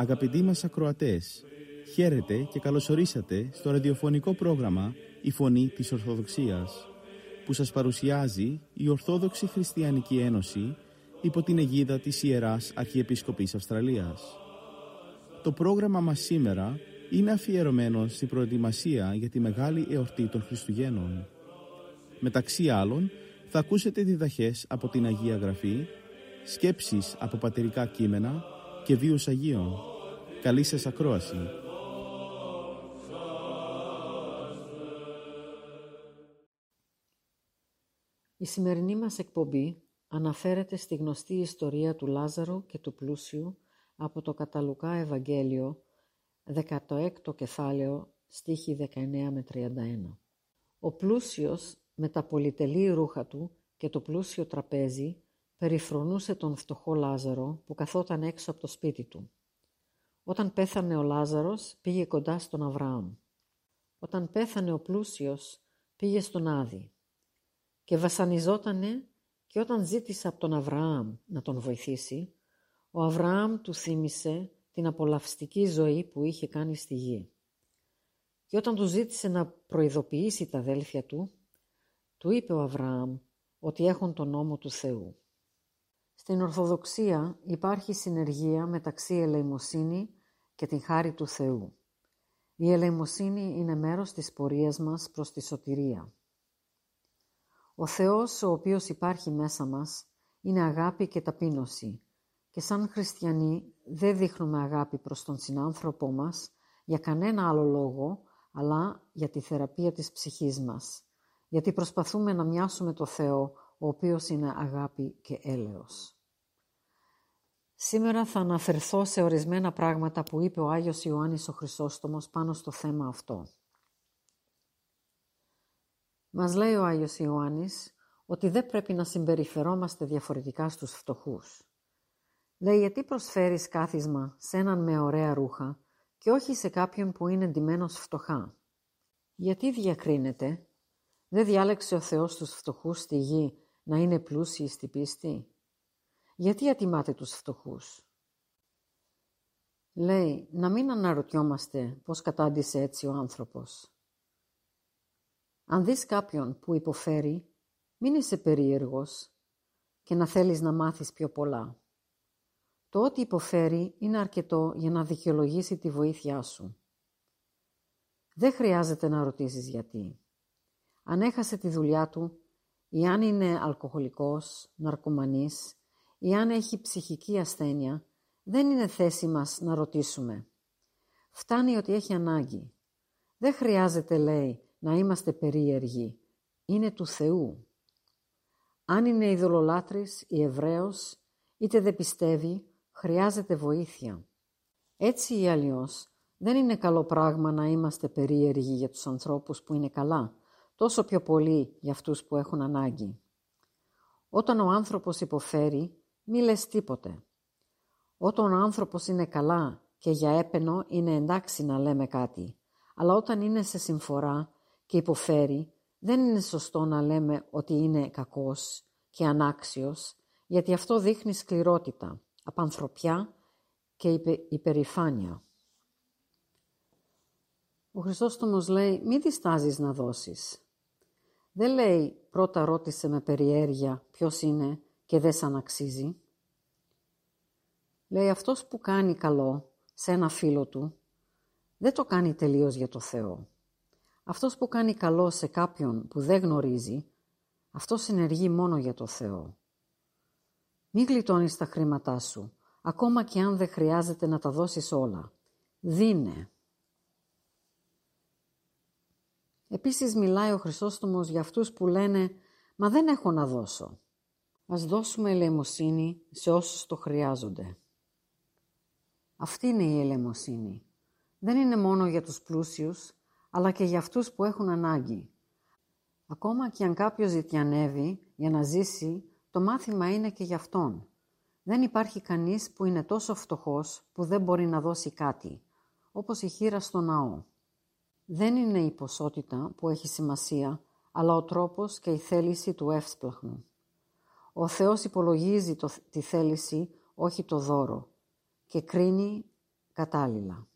Αγαπητοί μας ακροατές, χαίρετε και καλωσορίσατε στο ραδιοφωνικό πρόγραμμα «Η Φωνή της Ορθοδοξίας» που σας παρουσιάζει η Ορθόδοξη Χριστιανική Ένωση υπό την αιγίδα της Ιεράς Αρχιεπισκοπής Αυστραλίας. Το πρόγραμμα μας σήμερα είναι αφιερωμένο στην προετοιμασία για τη μεγάλη εορτή των Χριστουγέννων. Μεταξύ άλλων, θα ακούσετε διδαχές από την Αγία Γραφή, σκέψεις από πατερικά κείμενα και βίους Αγίων. Καλή σας ακρόαση. Η σημερινή μας εκπομπή αναφέρεται στη γνωστή ιστορία του Λάζαρου και του Πλούσιου από το Καταλουκά Ευαγγέλιο, 16ο κεφάλαιο, στίχη 19 με 31. Ο Πλούσιος με τα πολυτελή ρούχα του και το πλούσιο τραπέζι περιφρονούσε τον φτωχό Λάζαρο που καθόταν έξω από το σπίτι του. Όταν πέθανε ο Λάζαρος πήγε κοντά στον Αβραάμ. Όταν πέθανε ο πλούσιος πήγε στον Άδη και βασανιζότανε και όταν ζήτησε από τον Αβραάμ να τον βοηθήσει, ο Αβραάμ του θύμισε την απολαυστική ζωή που είχε κάνει στη γη. Και όταν του ζήτησε να προειδοποιήσει τα αδέλφια του, του είπε ο Αβραάμ ότι έχουν τον νόμο του Θεού. Στην Ορθοδοξία υπάρχει συνεργία μεταξύ ελεημοσύνη και την χάρη του Θεού. Η ελεημοσύνη είναι μέρος της πορείας μας προς τη σωτηρία. Ο Θεός ο οποίος υπάρχει μέσα μας είναι αγάπη και ταπείνωση και σαν χριστιανοί δεν δείχνουμε αγάπη προς τον συνάνθρωπό μας για κανένα άλλο λόγο αλλά για τη θεραπεία της ψυχής μας γιατί προσπαθούμε να μοιάσουμε το Θεό ο οποίος είναι αγάπη και έλεος. Σήμερα θα αναφερθώ σε ορισμένα πράγματα που είπε ο Άγιος Ιωάννης ο Χρυσόστομος πάνω στο θέμα αυτό. Μας λέει ο Άγιος Ιωάννης ότι δεν πρέπει να συμπεριφερόμαστε διαφορετικά στους φτωχούς. Λέει γιατί προσφέρεις κάθισμα σε έναν με ωραία ρούχα και όχι σε κάποιον που είναι ντυμένος φτωχά; Γιατί διακρίνεται, δεν διάλεξε ο Θεός τους φτωχούς στη γη να είναι πλούσιοι στη πίστη; Γιατί ατιμάτε τους φτωχούς; Λέει να μην αναρωτιόμαστε πώς κατάντησε έτσι ο άνθρωπος. Αν δεις κάποιον που υποφέρει, μην είσαι περίεργος και να θέλεις να μάθεις πιο πολλά. Το ότι υποφέρει είναι αρκετό για να δικαιολογήσει τη βοήθειά σου. Δεν χρειάζεται να ρωτήσεις γιατί. Αν έχασε τη δουλειά του, ή αν είναι αλκοολικός, ναρκωμανής, ή αν έχει ψυχική ασθένεια, δεν είναι θέση μας να ρωτήσουμε. Φτάνει ότι έχει ανάγκη. Δεν χρειάζεται, λέει, να είμαστε περίεργοι. Είναι του Θεού. Αν είναι ειδωλολάτρης ή Εβραίος, είτε δεν πιστεύει, χρειάζεται βοήθεια. Έτσι ή αλλιώς, δεν είναι καλό πράγμα να είμαστε περίεργοι για τους ανθρώπους που είναι καλά, τόσο πιο πολύ για αυτούς που έχουν ανάγκη. Όταν ο άνθρωπος υποφέρει, μη λες τίποτε. Όταν ο άνθρωπος είναι καλά και για έπαινο είναι εντάξει να λέμε κάτι, αλλά όταν είναι σε συμφορά και υποφέρει, δεν είναι σωστό να λέμε ότι είναι κακός και ανάξιος, γιατί αυτό δείχνει σκληρότητα, απανθρωπιά και υπερηφάνεια. Ο Χρυσόστομος λέει «Μη διστάζεις να δώσεις». Δεν λέει πρώτα ρώτησε με περιέργεια ποιος είναι και δεν σαν αξίζει. Λέει αυτός που κάνει καλό σε ένα φίλο του δεν το κάνει τελείως για το Θεό. Αυτός που κάνει καλό σε κάποιον που δεν γνωρίζει, αυτός συνεργεί μόνο για το Θεό. Μην γλιτώνεις τα χρήματά σου, ακόμα και αν δεν χρειάζεται να τα δώσεις όλα. Δίνε. Επίσης μιλάει ο Χρυσόστομος για αυτούς που λένε «Μα δεν έχω να δώσω». Ας δώσουμε ελεημοσύνη σε όσους το χρειάζονται. Αυτή είναι η ελεημοσύνη. Δεν είναι μόνο για τους πλούσιους, αλλά και για αυτούς που έχουν ανάγκη. Ακόμα και αν κάποιος ζητιανεύει για να ζήσει, το μάθημα είναι και για αυτόν. Δεν υπάρχει κανείς που είναι τόσο φτωχός που δεν μπορεί να δώσει κάτι, όπως η χείρα στο ναό. Δεν είναι η ποσότητα που έχει σημασία, αλλά ο τρόπος και η θέληση του εύσπλαχνου. Ο Θεός υπολογίζει το, τη θέληση, όχι το δώρο, και κρίνει κατάλληλα.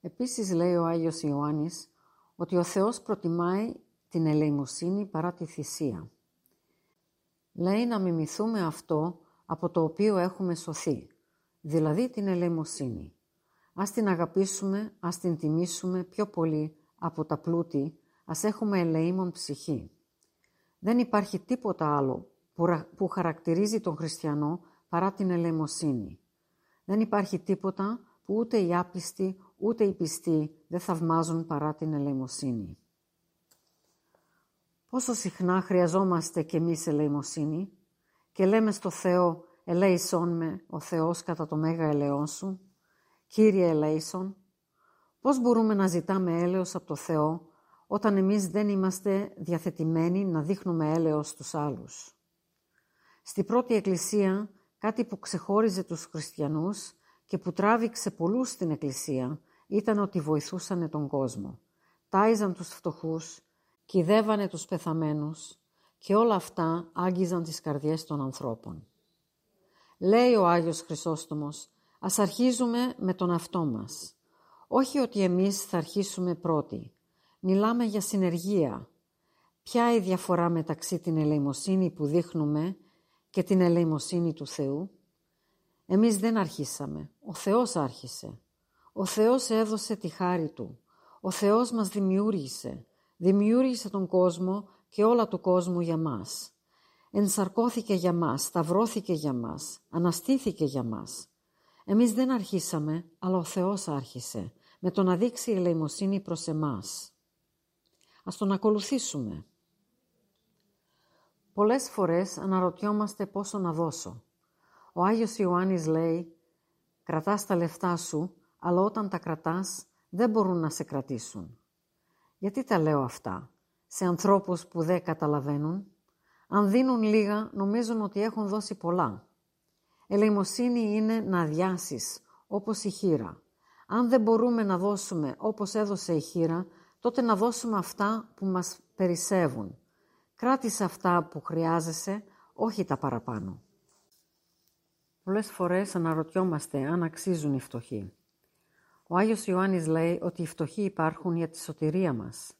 Επίσης λέει ο Άγιος Ιωάννης ότι ο Θεός προτιμάει την ελεημοσύνη παρά τη θυσία. Λέει να μιμηθούμε αυτό από το οποίο έχουμε σωθεί, δηλαδή την ελεημοσύνη. Ας την αγαπήσουμε, ας την τιμήσουμε πιο πολύ από τα πλούτη, ας έχουμε ελεήμον ψυχή. Δεν υπάρχει τίποτα άλλο που χαρακτηρίζει τον χριστιανό παρά την ελεημοσύνη. Δεν υπάρχει τίποτα που ούτε οι άπιστοι ούτε οι πιστοί δεν θαυμάζουν παρά την ελεημοσύνη. Πόσο συχνά χρειαζόμαστε κι εμείς ελεημοσύνη και λέμε στο Θεό «Ελέησόν με, ο Θεός κατά το μέγα ελαιόν σου». «Κύριε ελέησον». Πώς μπορούμε να ζητάμε έλεος από το Θεό όταν εμείς δεν είμαστε διαθετημένοι να δείχνουμε έλεος στους άλλους; Στη πρώτη εκκλησία κάτι που ξεχώριζε τους χριστιανούς και που τράβηξε πολλούς στην εκκλησία ήταν ότι βοηθούσαν τον κόσμο. Τάιζαν τους φτωχούς, κυδεύανε τους πεθαμένους και όλα αυτά άγγιζαν τις καρδιές των ανθρώπων. Λέει ο Άγιος Χρυσόστομος, ας αρχίζουμε με τον αυτό μας. Όχι ότι εμείς θα αρχίσουμε πρώτοι. Μιλάμε για συνεργεία. Ποια η διαφορά μεταξύ την ελεημοσύνη που δείχνουμε και την ελεημοσύνη του Θεού; Εμείς δεν αρχίσαμε. Ο Θεός άρχισε. Ο Θεός έδωσε τη χάρη Του. Ο Θεός μας δημιούργησε. Δημιούργησε τον κόσμο και όλα του κόσμου για μας. Ενσαρκώθηκε για μας, σταυρώθηκε για μας, αναστήθηκε για μας. Εμείς δεν αρχίσαμε, αλλά ο Θεός άρχισε, με το να δείξει ελεημοσύνη προς εμάς. Ας τον ακολουθήσουμε. Πολλές φορές αναρωτιόμαστε πόσο να δώσω. Ο Άγιος Ιωάννης λέει «Κρατάς τα λεφτά σου, αλλά όταν τα κρατάς δεν μπορούν να σε κρατήσουν». Γιατί τα λέω αυτά; Σε ανθρώπους που δεν καταλαβαίνουν; Αν δίνουν λίγα, νομίζουν ότι έχουν δώσει πολλά. Ελεημοσύνη είναι να αδειάσεις, όπως η χείρα. Αν δεν μπορούμε να δώσουμε όπως έδωσε η χείρα, τότε να δώσουμε αυτά που μας περισσεύουν. Κράτησε αυτά που χρειάζεσαι, όχι τα παραπάνω. Πολλές φορές αναρωτιόμαστε αν αξίζουν οι φτωχοί. Ο Άγιος Ιωάννης λέει ότι οι φτωχοί υπάρχουν για τη σωτηρία μας.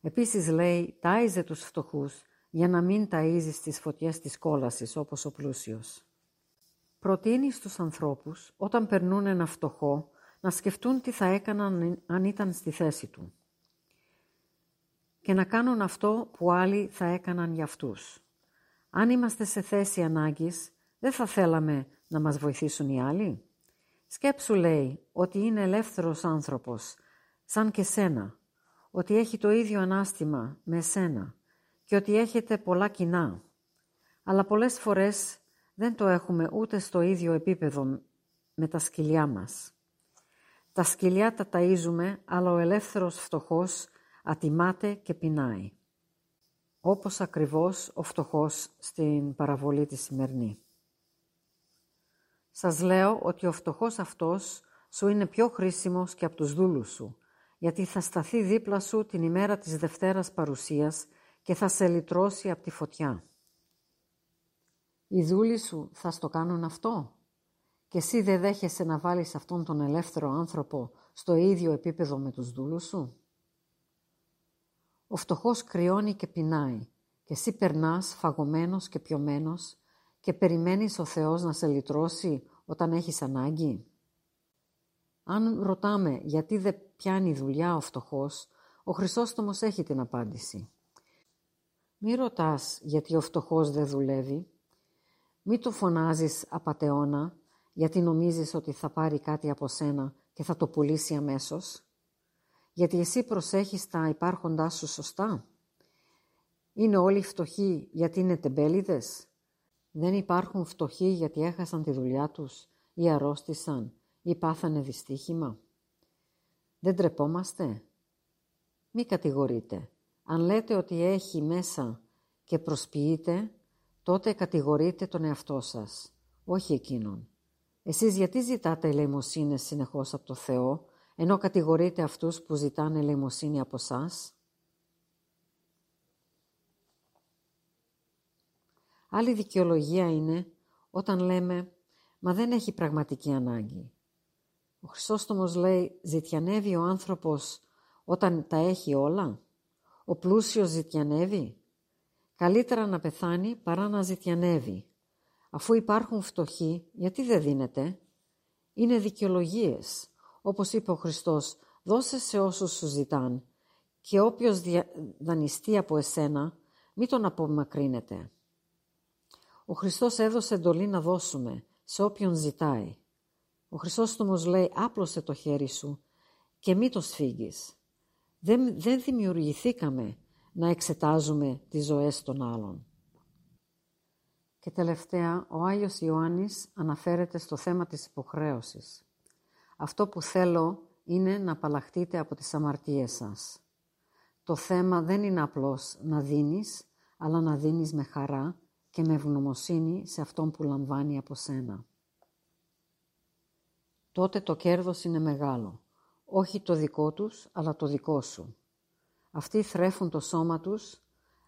Επίσης λέει «τάιζε τους φτωχούς για να μην ταΐζεις στις φωτιές της κόλασης όπως ο πλούσιος». Προτείνει στους ανθρώπους όταν περνούν ένα φτωχό να σκεφτούν τι θα έκαναν αν ήταν στη θέση του και να κάνουν αυτό που άλλοι θα έκαναν για αυτούς. Αν είμαστε σε θέση ανάγκης, δεν θα θέλαμε να μας βοηθήσουν οι άλλοι. Σκέψου λέει ότι είναι ελεύθερος άνθρωπος, σαν και σένα, ότι έχει το ίδιο ανάστημα με σένα και ότι έχετε πολλά κοινά. Αλλά πολλές φορές δεν το έχουμε ούτε στο ίδιο επίπεδο με τα σκυλιά μας. Τα σκυλιά τα ταΐζουμε, αλλά ο ελεύθερος φτωχός ατιμάται και πεινάει. Όπως ακριβώς ο φτωχός στην παραβολή της σημερινή. Σας λέω ότι ο φτωχός αυτός σου είναι πιο χρήσιμος και από τους δούλους σου, γιατί θα σταθεί δίπλα σου την ημέρα της Δευτέρας Παρουσίας και θα σε λυτρώσει από τη φωτιά. Οι δούλοι σου θα στο κάνουν αυτό; Και εσύ δεν δέχεσαι να βάλεις αυτόν τον ελεύθερο άνθρωπο στο ίδιο επίπεδο με τους δούλους σου; Ο φτωχός κρυώνει και πεινάει και εσύ περνάς φαγωμένος και πιωμένος και περιμένεις ο Θεός να σε λυτρώσει όταν έχεις ανάγκη; Αν ρωτάμε γιατί δεν πιάνει δουλειά ο φτωχός, ο Χρυσόστομος έχει την απάντηση. Μη ρωτάς γιατί ο φτωχός δεν δουλεύει. Μη το φωνάζεις απατεώνα γιατί νομίζεις ότι θα πάρει κάτι από σένα και θα το πουλήσει αμέσως; Γιατί εσύ προσέχεις τα υπάρχοντά σου σωστά; Είναι όλοι φτωχοί γιατί είναι τεμπέληδες; Δεν υπάρχουν φτωχοί γιατί έχασαν τη δουλειά τους ή αρρώστησαν ή πάθανε δυστύχημα; Δεν τρεπόμαστε; Μη κατηγορείτε. Αν λέτε ότι έχει μέσα και προσποιείτε, τότε κατηγορείτε τον εαυτό σας, όχι εκείνον. Εσείς γιατί ζητάτε ελεημοσύνες συνεχώς από το Θεό, ενώ κατηγορείτε αυτούς που ζητάνε ελεημοσύνη από σας; Άλλη δικαιολογία είναι όταν λέμε «μα δεν έχει πραγματική ανάγκη». Ο Χρυσόστομος λέει «Ζητιανεύει ο άνθρωπος όταν τα έχει όλα» Ο πλούσιος ζητιανεύει; Καλύτερα να πεθάνει παρά να ζητιανεύει. Αφού υπάρχουν φτωχοί, γιατί δεν δίνεται; Είναι δικαιολογίες. Όπως είπε ο Χριστός, δώσε σε όσους σου ζητάν και όποιος δανειστεί από εσένα, μη τον απομακρύνεται. Ο Χριστός έδωσε εντολή να δώσουμε σε όποιον ζητάει. Ο Χριστός λέει άπλωσε το χέρι σου και μη το σφίγγεις. Δεν, δεν δημιουργηθήκαμε να εξετάζουμε τις ζωές των άλλων. Και τελευταία, ο Άγιος Ιωάννης αναφέρεται στο θέμα της υποχρέωσης. Αυτό που θέλω είναι να απαλλαχτείτε από τις αμαρτίες σας. Το θέμα δεν είναι απλώς να δίνεις, αλλά να δίνεις με χαρά και με ευγνωμοσύνη σε αυτόν που λαμβάνει από σένα. Τότε το κέρδος είναι μεγάλο. Όχι το δικό τους, αλλά το δικό σου. Αυτοί θρέφουν το σώμα τους,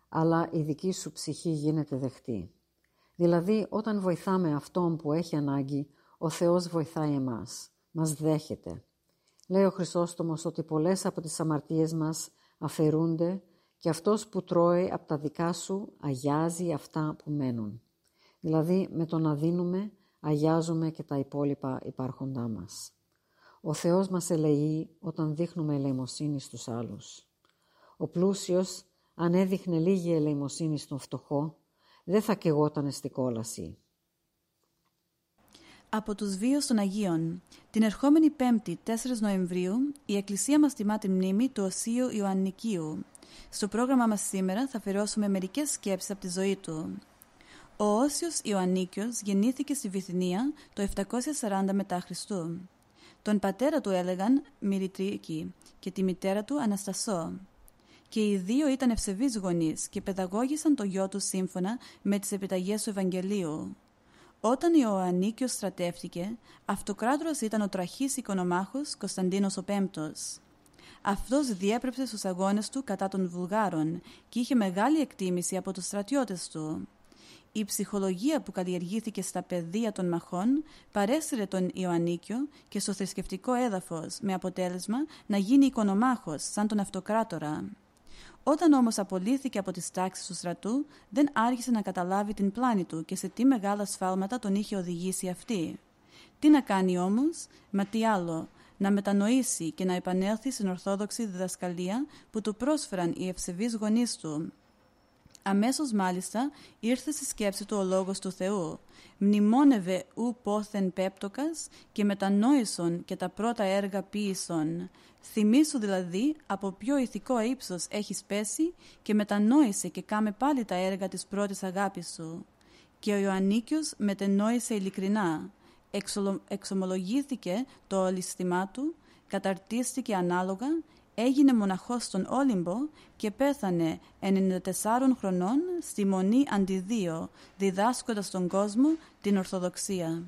αλλά η δική σου ψυχή γίνεται δεχτή. Δηλαδή, όταν βοηθάμε αυτόν που έχει ανάγκη, ο Θεός βοηθάει εμάς, μας δέχεται. Λέει ο Χρυσόστομος ότι πολλές από τις αμαρτίες μας αφαιρούνται και αυτός που τρώει από τα δικά σου αγιάζει αυτά που μένουν. Δηλαδή, με το να δίνουμε, αγιάζουμε και τα υπόλοιπα υπάρχοντά μας. Ο Θεός μας ελεεί όταν δείχνουμε ελεημοσύνη στους άλλους. Ο πλούσιος, αν έδειχνε λίγη ελεημοσύνη στον φτωχό, δεν θα κεγότανε στη κόλαση. Από τους βίους των Αγίων. Την ερχόμενη Πέμπτη, 4 Νοεμβρίου, η Εκκλησία μας τιμά τη μνήμη του Οσίου Ιωαννικίου. Στο πρόγραμμα μας σήμερα θα αφιερώσουμε μερικές σκέψεις από τη ζωή του. Ο Όσιος Ιωαννίκιος γεννήθηκε στη Βυθινία το 740 μετά Χριστού. Τον πατέρα του έλεγαν Μυριτρίκη και τη μητέρα του Αναστασό. Και οι δύο ήταν ευσεβείς γονείς και παιδαγώγησαν το γιο τους σύμφωνα με τις επιταγές του Ευαγγελίου. Όταν ο Ιωαννίκιος στρατεύτηκε, αυτοκράτορας ήταν ο τραχής οικονομάχος Κωνσταντίνος ο Πέμπτος. Αυτός διέπρεψε στους αγώνες του κατά των Βουλγάρων και είχε μεγάλη εκτίμηση από τους στρατιώτες του. Η ψυχολογία που καλλιεργήθηκε στα πεδία των μαχών παρέστηρε τον Ιωαννίκιο και στο θρησκευτικό έδαφος με αποτέλεσμα να γίνει οικονομάχος σαν τον αυτοκράτορα. Όταν όμως απολύθηκε από τις τάξεις του στρατού, δεν άρχισε να καταλάβει την πλάνη του και σε τι μεγάλα σφάλματα τον είχε οδηγήσει αυτή. Τι να κάνει όμως, μα τι άλλο, να μετανοήσει και να επανέλθει στην ορθόδοξη διδασκαλία που του πρόσφεραν οι ευσεβείς γονείς του. Αμέσως μάλιστα ήρθε στη σκέψη του ο Λόγος του Θεού. Μνημόνευε ου πόθεν πέπτοκας και μετανόησον και τα πρώτα έργα ποίησον. Θυμήσου δηλαδή από ποιο ηθικό ύψος έχεις πέσει και μετανόησε και κάμε πάλι τα έργα της πρώτης αγάπης σου. Και ο Ιωαννίκιος μετενόησε ειλικρινά. Εξομολογήθηκε το ολισθημά του, καταρτίστηκε ανάλογα έγινε μοναχός στον Όλυμπο και πέθανε 94 χρονών στη Μονή Αντιδίο, διδάσκοντας τον κόσμο την Ορθοδοξία.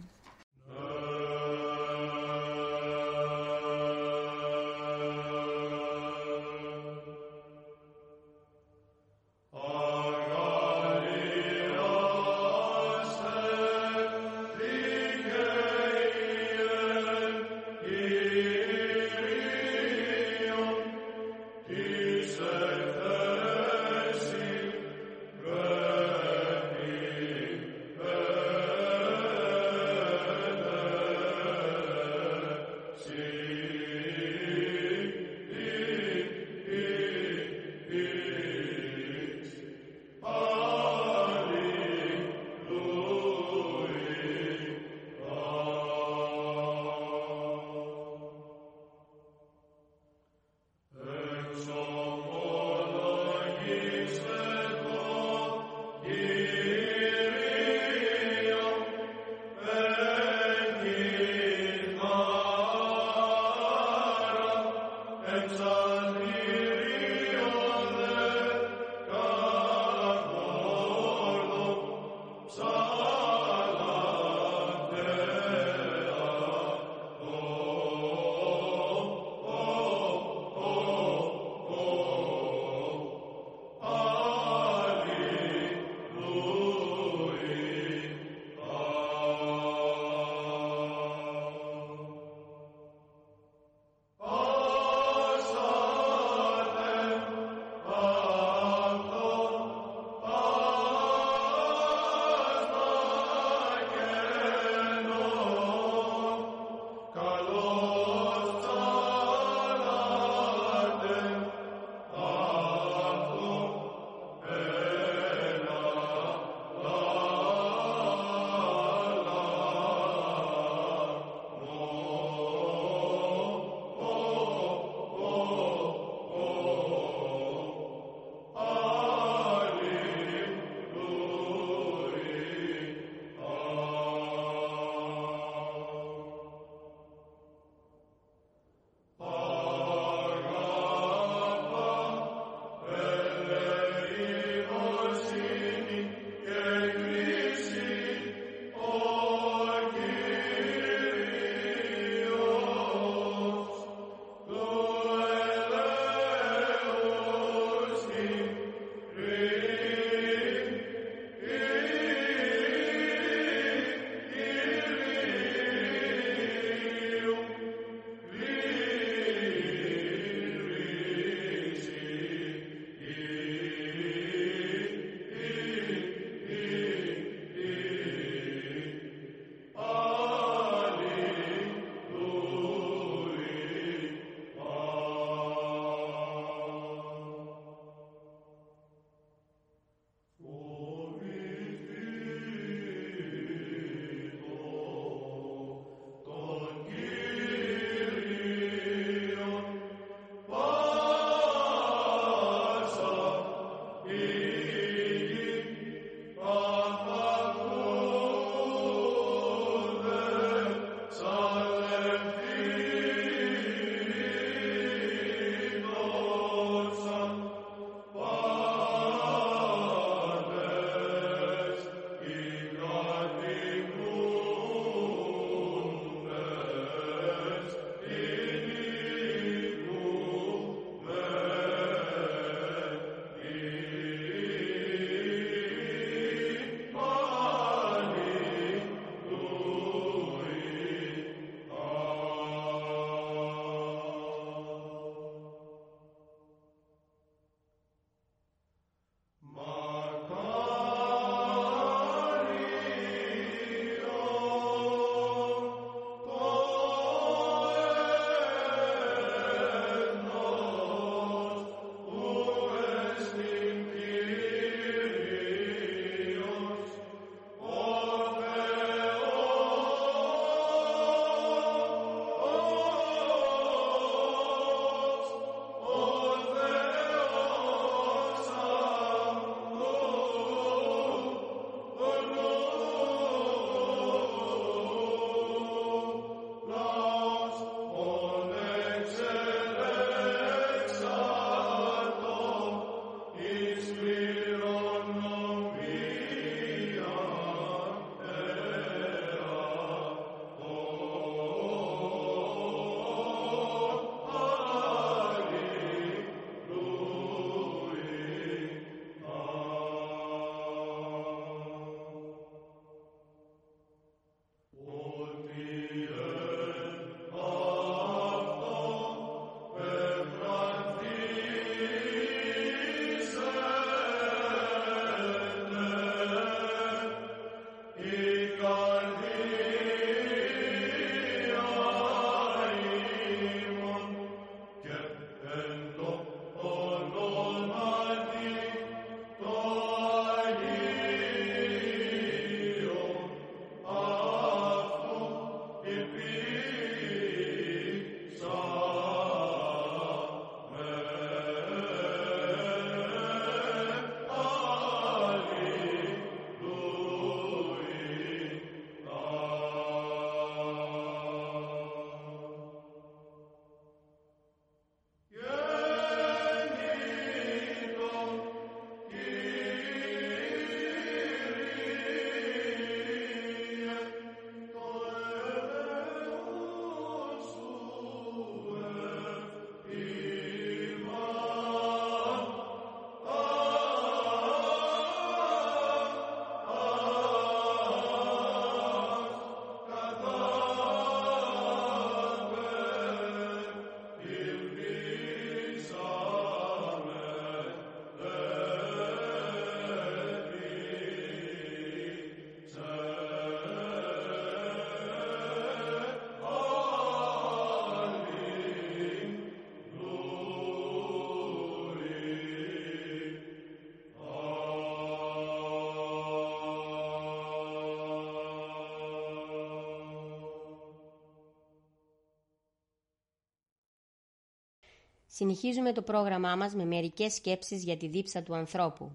Συνεχίζουμε το πρόγραμμά μας με μερικές σκέψεις για τη δίψα του ανθρώπου.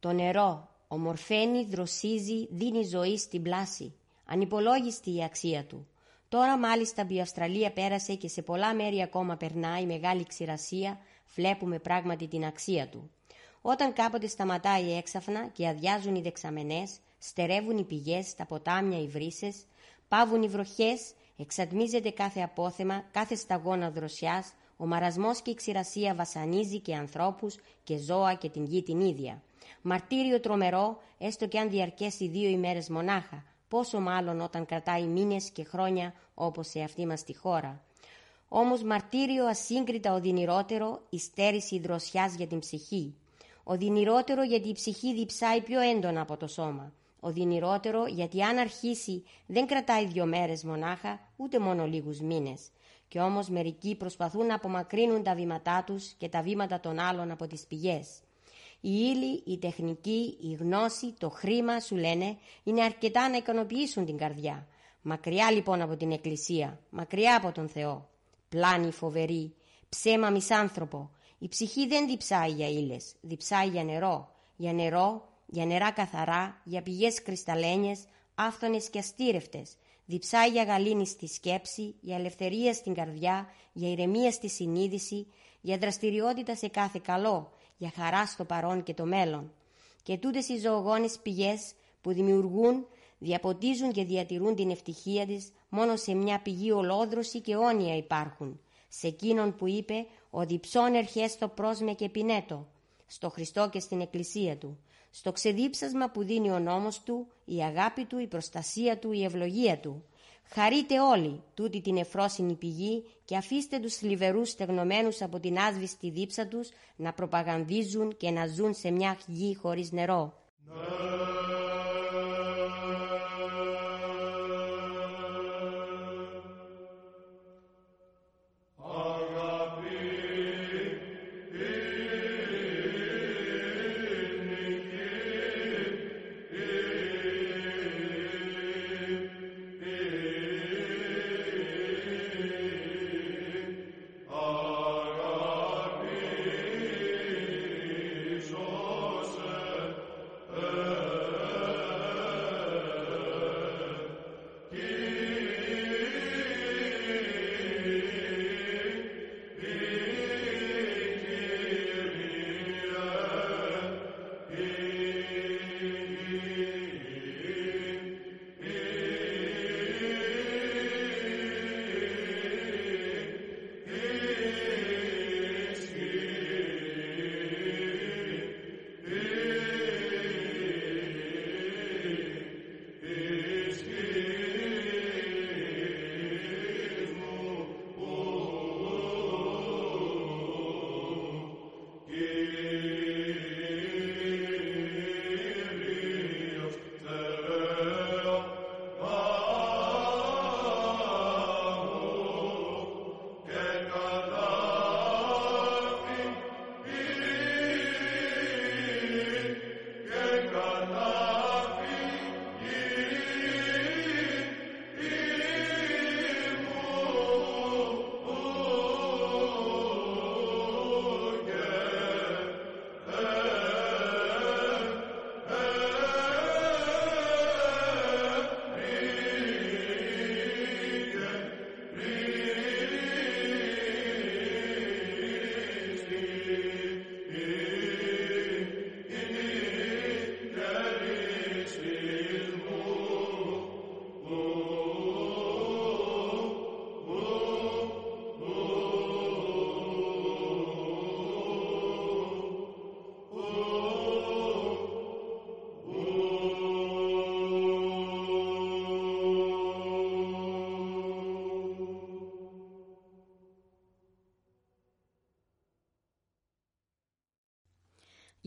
Το νερό ομορφαίνει, δροσίζει, δίνει ζωή στην πλάση. Ανυπολόγιστη η αξία του. Τώρα μάλιστα που η Αυστραλία πέρασε και σε πολλά μέρη ακόμα περνάει μεγάλη ξηρασία, βλέπουμε πράγματι την αξία του. Όταν κάποτε σταματάει έξαφνα και αδειάζουν οι δεξαμενές, στερεύουν οι πηγές, τα ποτάμια, οι βρύσες, πάβουν οι βροχές, εξατμίζεται κάθε απόθεμα, κάθε σταγόνα δροσιάς, ο μαρασμός και η ξηρασία βασανίζει και ανθρώπους και ζώα και την γη την ίδια. Μαρτύριο τρομερό, έστω και αν διαρκέσει δύο ημέρες μονάχα, πόσο μάλλον όταν κρατάει μήνες και χρόνια όπως σε αυτή μας τη χώρα. Όμως μαρτύριο ασύγκριτα οδυνηρότερο, η στέρηση δροσιάς για την ψυχή. Οδυνηρότερο γιατί η ψυχή διψάει πιο έντονα από το σώμα. Οδυνηρότερο γιατί αν αρχίσει δεν κρατάει δύο μέρες μονάχα, ούτε μόνο λίγους μήνες. Και όμως μερικοί προσπαθούν να απομακρύνουν τα βήματά τους και τα βήματα των άλλων από τις πηγές. Η ύλη, η τεχνική, η γνώση, το χρήμα, σου λένε, είναι αρκετά να ικανοποιήσουν την καρδιά. Μακριά λοιπόν από την Εκκλησία, μακριά από τον Θεό. Πλάνη φοβερή, ψέμα μισάνθρωπο. Η ψυχή δεν διψάει για ύλες, διψάει για νερό. Για νερό, για νερά καθαρά, για πηγές κρυσταλλένιες, άφθονες και αστήρευτες. Διψάει για γαλήνη στη σκέψη, για ελευθερία στην καρδιά, για ηρεμία στη συνείδηση, για δραστηριότητα σε κάθε καλό, για χαρά στο παρόν και το μέλλον. Και τούτες οι ζωογόνες πηγές που δημιουργούν, διαποτίζουν και διατηρούν την ευτυχία της μόνο σε μια πηγή ολόδρωση και όνια υπάρχουν. Σε εκείνον που είπε «Ο διψών ερχέστο πρόσμε και πινέτο», στο Χριστό και στην Εκκλησία Του, στο ξεδίψασμα που δίνει ο νόμος Του, η αγάπη Του, η προστασία Του, η ευλογία Του, Χαρείτε όλοι τούτη την εφρόσινη πηγή και αφήστε τους θλιβερούς στεγνωμένους από την άσβηστη δίψα τους να προπαγανδίζουν και να ζουν σε μια γη χωρίς νερό.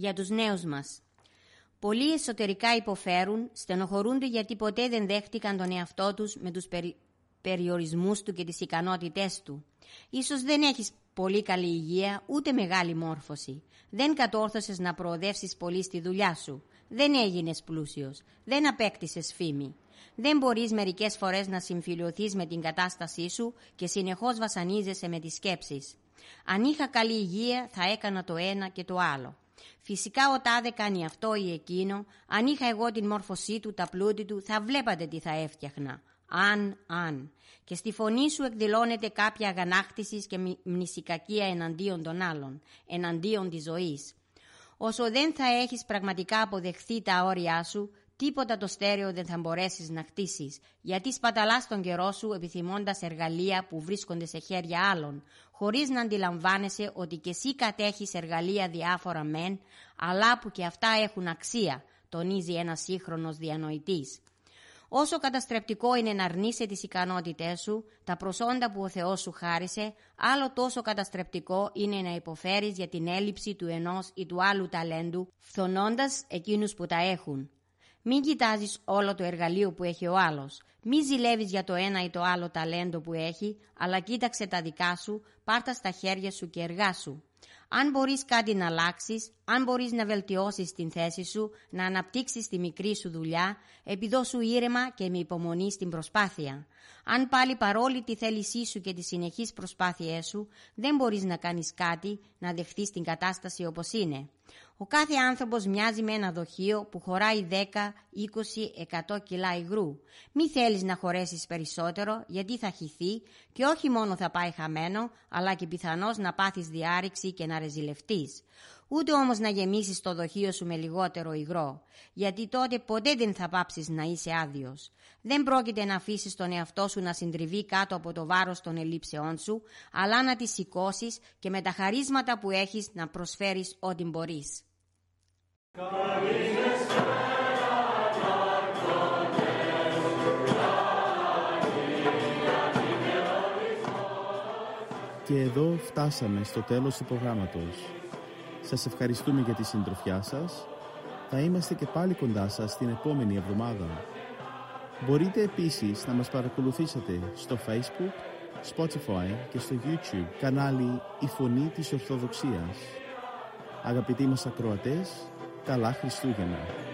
Για τους νέους μας. Πολλοί εσωτερικά υποφέρουν, στενοχωρούνται γιατί ποτέ δεν δέχτηκαν τον εαυτό τους με τους περι... περιορισμούς του και τις ικανότητές του. Ίσως δεν έχεις πολύ καλή υγεία, ούτε μεγάλη μόρφωση. Δεν κατόρθωσες να προοδεύσεις πολύ στη δουλειά σου. Δεν έγινες πλούσιος. Δεν απέκτησες φήμη. Δεν μπορείς μερικές φορές να συμφιλειωθείς με την κατάστασή σου και συνεχώς βασανίζεσαι με τις σκέψεις. Αν είχα καλή υγεία θα έκανα το ένα και το άλλο. Φυσικά ο τάδε κάνει αυτό ή εκείνο. Αν είχα εγώ την μόρφωσή του, τα πλούτη του, θα βλέπατε τι θα έφτιαχνα. Αν, αν. Και στη φωνή σου εκδηλώνεται κάποια αγανάκτησης και μνησικακία εναντίον των άλλων, εναντίον της ζωής. Όσο δεν θα έχεις πραγματικά αποδεχθεί τα όρια σου, τίποτα το στέρεο δεν θα μπορέσεις να χτίσεις, γιατί σπαταλάς τον καιρό σου επιθυμώντας εργαλεία που βρίσκονται σε χέρια άλλων, χωρίς να αντιλαμβάνεσαι ότι και εσύ κατέχεις εργαλεία διάφορα μεν, αλλά που και αυτά έχουν αξία, τονίζει ένας σύγχρονος διανοητής. Όσο καταστρεπτικό είναι να αρνείσαι τις ικανότητές σου, τα προσόντα που ο Θεός σου χάρισε, άλλο τόσο καταστρεπτικό είναι να υποφέρεις για την έλλειψη του ενός ή του άλλου ταλέντου, φθονώντας εκείνους που τα έχουν. Μην κοιτάζεις όλο το εργαλείο που έχει ο άλλος. Μην ζηλεύεις για το ένα ή το άλλο ταλέντο που έχει, αλλά κοίταξε τα δικά σου, πάρτα στα χέρια σου και εργάσου. Αν μπορείς κάτι να αλλάξεις, αν μπορείς να βελτιώσεις την θέση σου, να αναπτύξεις τη μικρή σου δουλειά, επιδώσου ήρεμα και με υπομονή στην προσπάθεια. Αν πάλι παρόλη τη θέλησή σου και τις συνεχείς προσπάθειές σου, δεν μπορείς να κάνεις κάτι, να δεχθείς την κατάσταση όπως είναι. Ο κάθε άνθρωπος μοιάζει με ένα δοχείο που χωράει 10, 20, 100 κιλά υγρού. Μη θέλεις να χωρέσεις περισσότερο γιατί θα χυθεί και όχι μόνο θα πάει χαμένο, αλλά και πιθανώς να πάθεις διάρρηξη και να ρεζιλευτείς ούτε όμως να γεμίσεις το δοχείο σου με λιγότερο υγρό, γιατί τότε ποτέ δεν θα πάψεις να είσαι άδειος. Δεν πρόκειται να αφήσεις τον εαυτό σου να συντριβεί κάτω από το βάρος των ελλείψεών σου, αλλά να τη σηκώσεις και με τα χαρίσματα που έχεις να προσφέρεις ό,τι μπορείς. Και εδώ φτάσαμε στο τέλος του προγράμματος. Σας ευχαριστούμε για τη συντροφιά σας. Θα είμαστε και πάλι κοντά σας την επόμενη εβδομάδα. Μπορείτε επίσης να μας παρακολουθήσετε στο Facebook, Spotify και στο YouTube κανάλι «Η Φωνή της Ορθοδοξίας». Αγαπητοί μας ακροατές, καλά Χριστούγεννα!